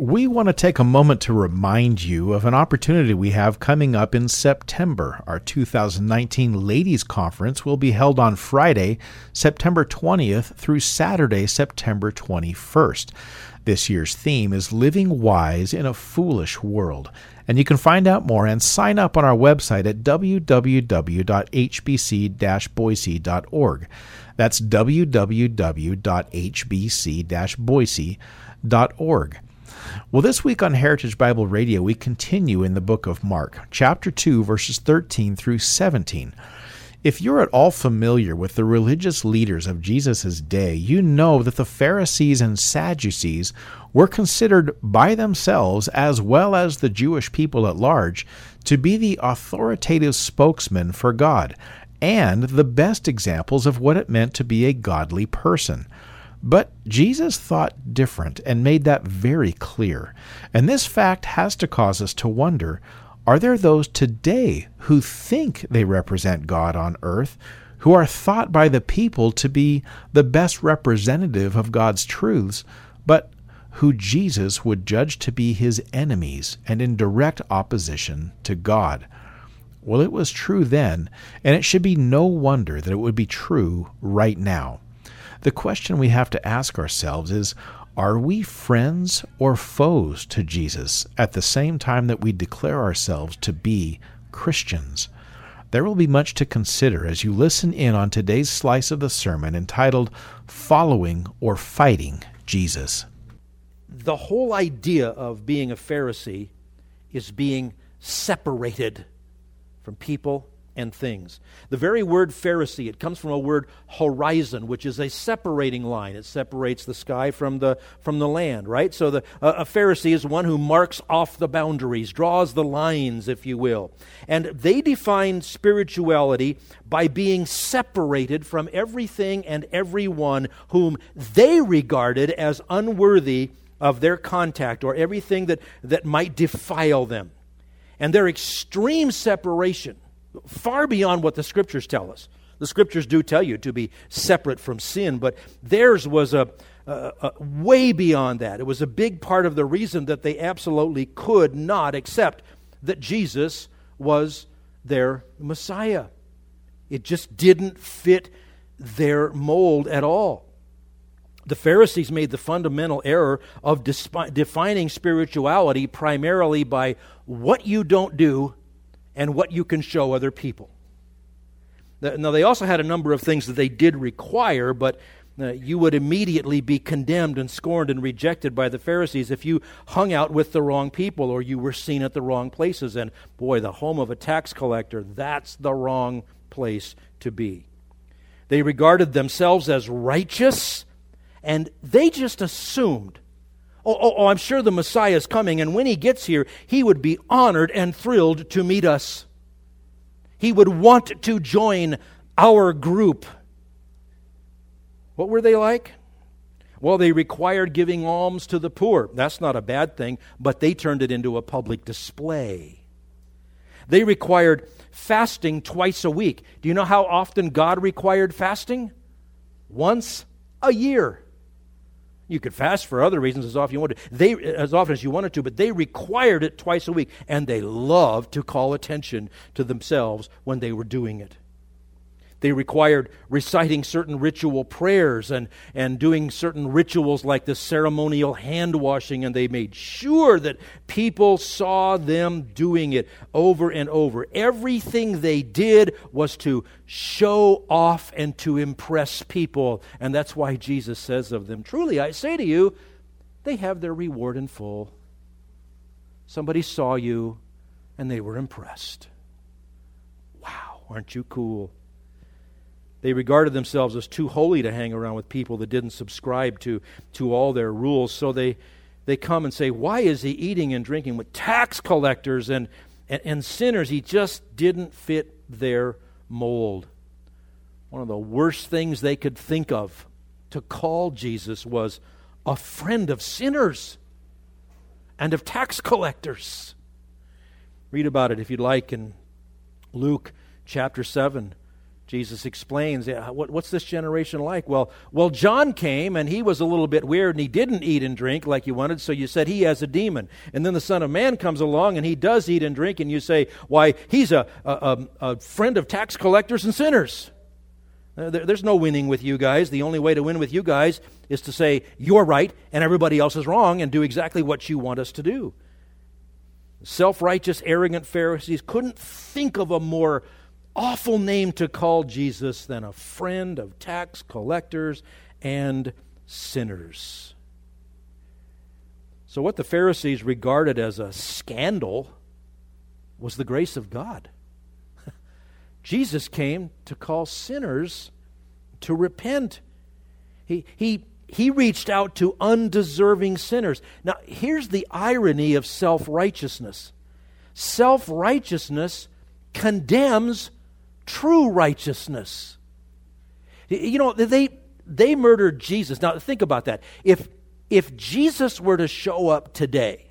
we want to take a moment to remind you of an opportunity we have coming up in September. Our 2019 Ladies Conference will be held on Friday, September 20th through Saturday, September 21st. This year's theme is Living Wise in a Foolish World. And you can find out more and sign up on our website at www.hbc boise.org. That's www.hbc boise.org. Well, this week on Heritage Bible Radio, we continue in the book of Mark, chapter 2, verses 13 through 17. If you're at all familiar with the religious leaders of Jesus' day, you know that the Pharisees and Sadducees were considered by themselves, as well as the Jewish people at large, to be the authoritative spokesmen for God and the best examples of what it meant to be a godly person. But Jesus thought different and made that very clear. And this fact has to cause us to wonder are there those today who think they represent God on earth, who are thought by the people to be the best representative of God's truths, but who Jesus would judge to be his enemies and in direct opposition to God? Well, it was true then, and it should be no wonder that it would be true right now. The question we have to ask ourselves is are we friends or foes to Jesus at the same time that we declare ourselves to be Christians? There will be much to consider as you listen in on today's slice of the sermon entitled Following or Fighting Jesus. The whole idea of being a Pharisee is being separated from people and things. The very word Pharisee, it comes from a word horizon, which is a separating line. It separates the sky from the, from the land, right? So the, a Pharisee is one who marks off the boundaries, draws the lines, if you will. And they define spirituality by being separated from everything and everyone whom they regarded as unworthy of their contact or everything that, that might defile them. And their extreme separation far beyond what the scriptures tell us. The scriptures do tell you to be separate from sin, but theirs was a, a, a, way beyond that. It was a big part of the reason that they absolutely could not accept that Jesus was their Messiah. It just didn't fit their mold at all. The Pharisees made the fundamental error of despi- defining spirituality primarily by what you don't do and what you can show other people. Now, they also had a number of things that they did require, but uh, you would immediately be condemned and scorned and rejected by the Pharisees if you hung out with the wrong people or you were seen at the wrong places. And boy, the home of a tax collector, that's the wrong place to be. They regarded themselves as righteous, and they just assumed Oh, oh, oh, I'm sure the Messiah is coming, and when he gets here, he would be honored and thrilled to meet us. He would want to join our group. What were they like? Well, they required giving alms to the poor. That's not a bad thing, but they turned it into a public display. They required fasting twice a week. Do you know how often God required fasting? Once a year. You could fast for other reasons as often you wanted. They as often as you wanted to, but they required it twice a week, and they loved to call attention to themselves when they were doing it. They required reciting certain ritual prayers and, and doing certain rituals like the ceremonial hand washing, and they made sure that people saw them doing it over and over. Everything they did was to show off and to impress people, and that's why Jesus says of them Truly, I say to you, they have their reward in full. Somebody saw you, and they were impressed. Wow, aren't you cool? They regarded themselves as too holy to hang around with people that didn't subscribe to, to all their rules. So they, they come and say, Why is he eating and drinking with tax collectors and, and, and sinners. He just didn't fit their mold. One of the worst things they could think of to call Jesus was a friend of sinners and of tax collectors. Read about it if you'd like in Luke chapter 7. Jesus explains, what's this generation like? Well, well, John came and he was a little bit weird and he didn't eat and drink like you wanted, so you said he has a demon. And then the Son of Man comes along and he does eat and drink, and you say, why, he's a, a, a friend of tax collectors and sinners. Uh, there's no winning with you guys. The only way to win with you guys is to say, you're right and everybody else is wrong and do exactly what you want us to do. Self righteous, arrogant Pharisees couldn't think of a more awful name to call Jesus than a friend of tax collectors and sinners. So, what the Pharisees regarded as a scandal was the grace of God. Jesus came to call sinners to repent. He, he, he reached out to undeserving sinners. Now, here's the irony of self righteousness self righteousness condemns true righteousness. You know, they, they murdered Jesus. Now, think about that. If, if Jesus were to show up today,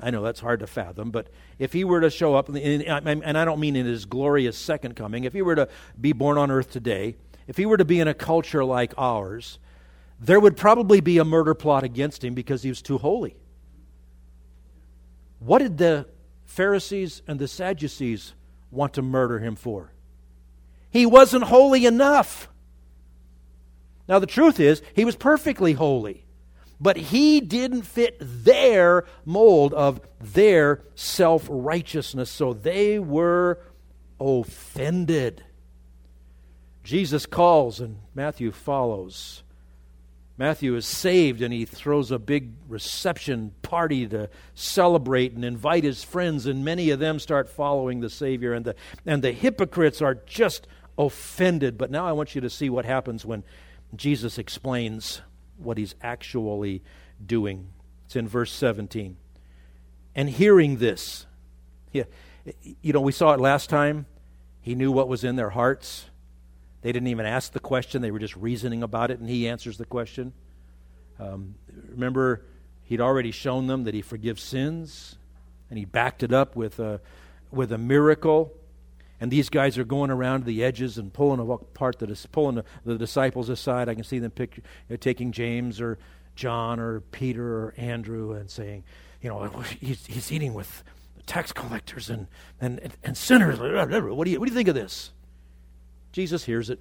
I know that's hard to fathom, but if he were to show up, and I don't mean in his glorious second coming, if he were to be born on earth today, if he were to be in a culture like ours, there would probably be a murder plot against him because he was too holy. What did the Pharisees and the Sadducees want to murder him for? He wasn't holy enough. Now, the truth is, he was perfectly holy, but he didn't fit their mold of their self righteousness, so they were offended. Jesus calls, and Matthew follows. Matthew is saved and he throws a big reception party to celebrate and invite his friends, and many of them start following the Savior. And the, and the hypocrites are just offended. But now I want you to see what happens when Jesus explains what he's actually doing. It's in verse 17. And hearing this, yeah, you know, we saw it last time. He knew what was in their hearts. They didn't even ask the question, they were just reasoning about it, and he answers the question. Um, remember, he'd already shown them that he forgives sins, and he backed it up with a, with a miracle and these guys are going around the edges and pulling apart the pulling the, the disciples aside. I can see them you know, taking James or John or Peter or Andrew and saying, you know, he's, he's eating with tax collectors and, and, and, and sinners. What do, you, what do you think of this? Jesus hears it.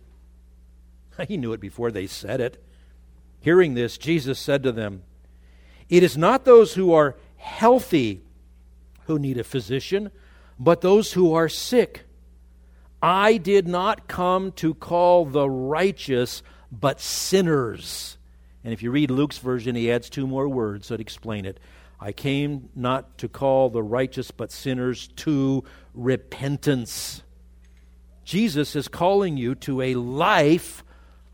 He knew it before they said it. Hearing this, Jesus said to them, It is not those who are healthy who need a physician, but those who are sick. I did not come to call the righteous, but sinners. And if you read Luke's version, he adds two more words that explain it. I came not to call the righteous, but sinners to repentance. Jesus is calling you to a life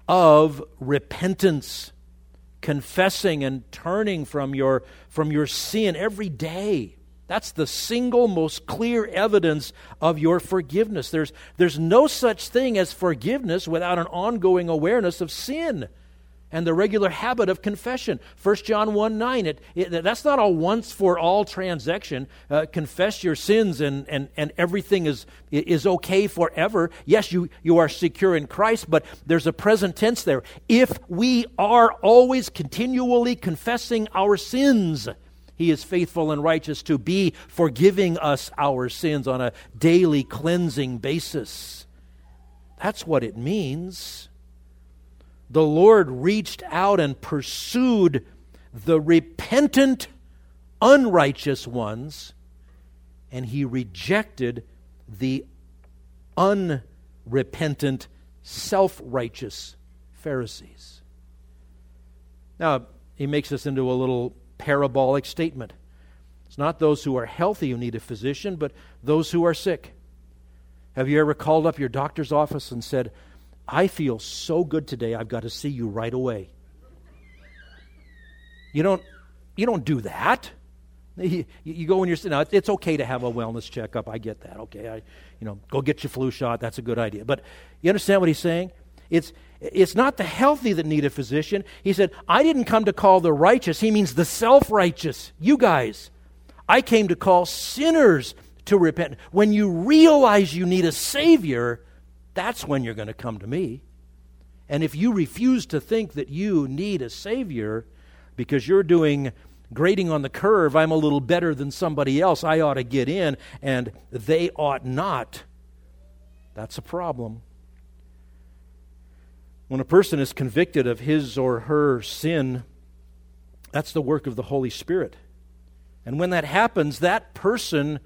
of repentance, confessing and turning from your, from your sin every day. That's the single most clear evidence of your forgiveness. There's, there's no such thing as forgiveness without an ongoing awareness of sin and the regular habit of confession. 1 John 1 9, it, it, that's not a once for all transaction. Uh, confess your sins and, and, and everything is, is okay forever. Yes, you, you are secure in Christ, but there's a present tense there. If we are always continually confessing our sins, he is faithful and righteous to be forgiving us our sins on a daily cleansing basis. That's what it means. The Lord reached out and pursued the repentant, unrighteous ones, and he rejected the unrepentant, self righteous Pharisees. Now, he makes this into a little parabolic statement. It's not those who are healthy who need a physician, but those who are sick. Have you ever called up your doctor's office and said, I feel so good today, I've got to see you right away? You don't, you don't do that. You, you go when you're now. It's okay to have a wellness checkup. I get that. Okay, I, you know, go get your flu shot. That's a good idea. But you understand what he's saying? It's it's not the healthy that need a physician. He said, "I didn't come to call the righteous." He means the self-righteous. You guys, I came to call sinners to repent. When you realize you need a savior, that's when you're going to come to me. And if you refuse to think that you need a savior because you're doing grading on the curve, I'm a little better than somebody else, I ought to get in, and they ought not, that's a problem. When a person is convicted of his or her sin, that's the work of the Holy Spirit. And when that happens, that person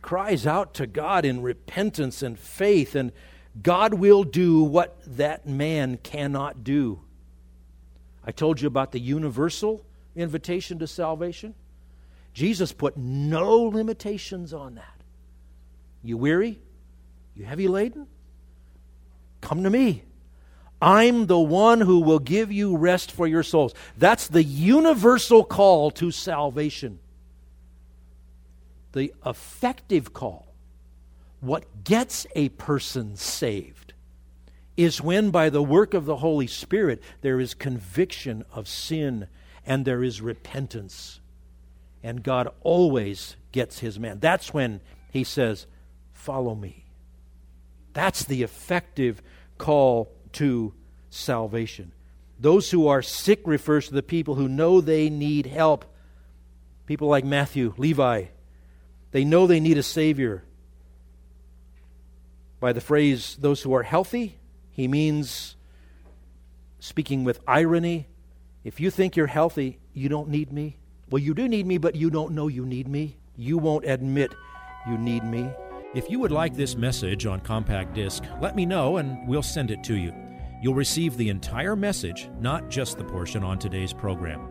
cries out to God in repentance and faith, and God will do what that man cannot do. I told you about the universal invitation to salvation. Jesus put no limitations on that. You weary? You heavy laden? Come to me. I'm the one who will give you rest for your souls. That's the universal call to salvation. The effective call, what gets a person saved, is when by the work of the Holy Spirit there is conviction of sin and there is repentance. And God always gets his man. That's when he says, Follow me. That's the effective call to salvation. Those who are sick refers to the people who know they need help. People like Matthew, Levi, they know they need a Savior. By the phrase, those who are healthy, he means, speaking with irony, if you think you're healthy, you don't need me. Well, you do need me, but you don't know you need me. You won't admit you need me. If you would like this message on compact disc, let me know and we'll send it to you. You'll receive the entire message, not just the portion on today's program.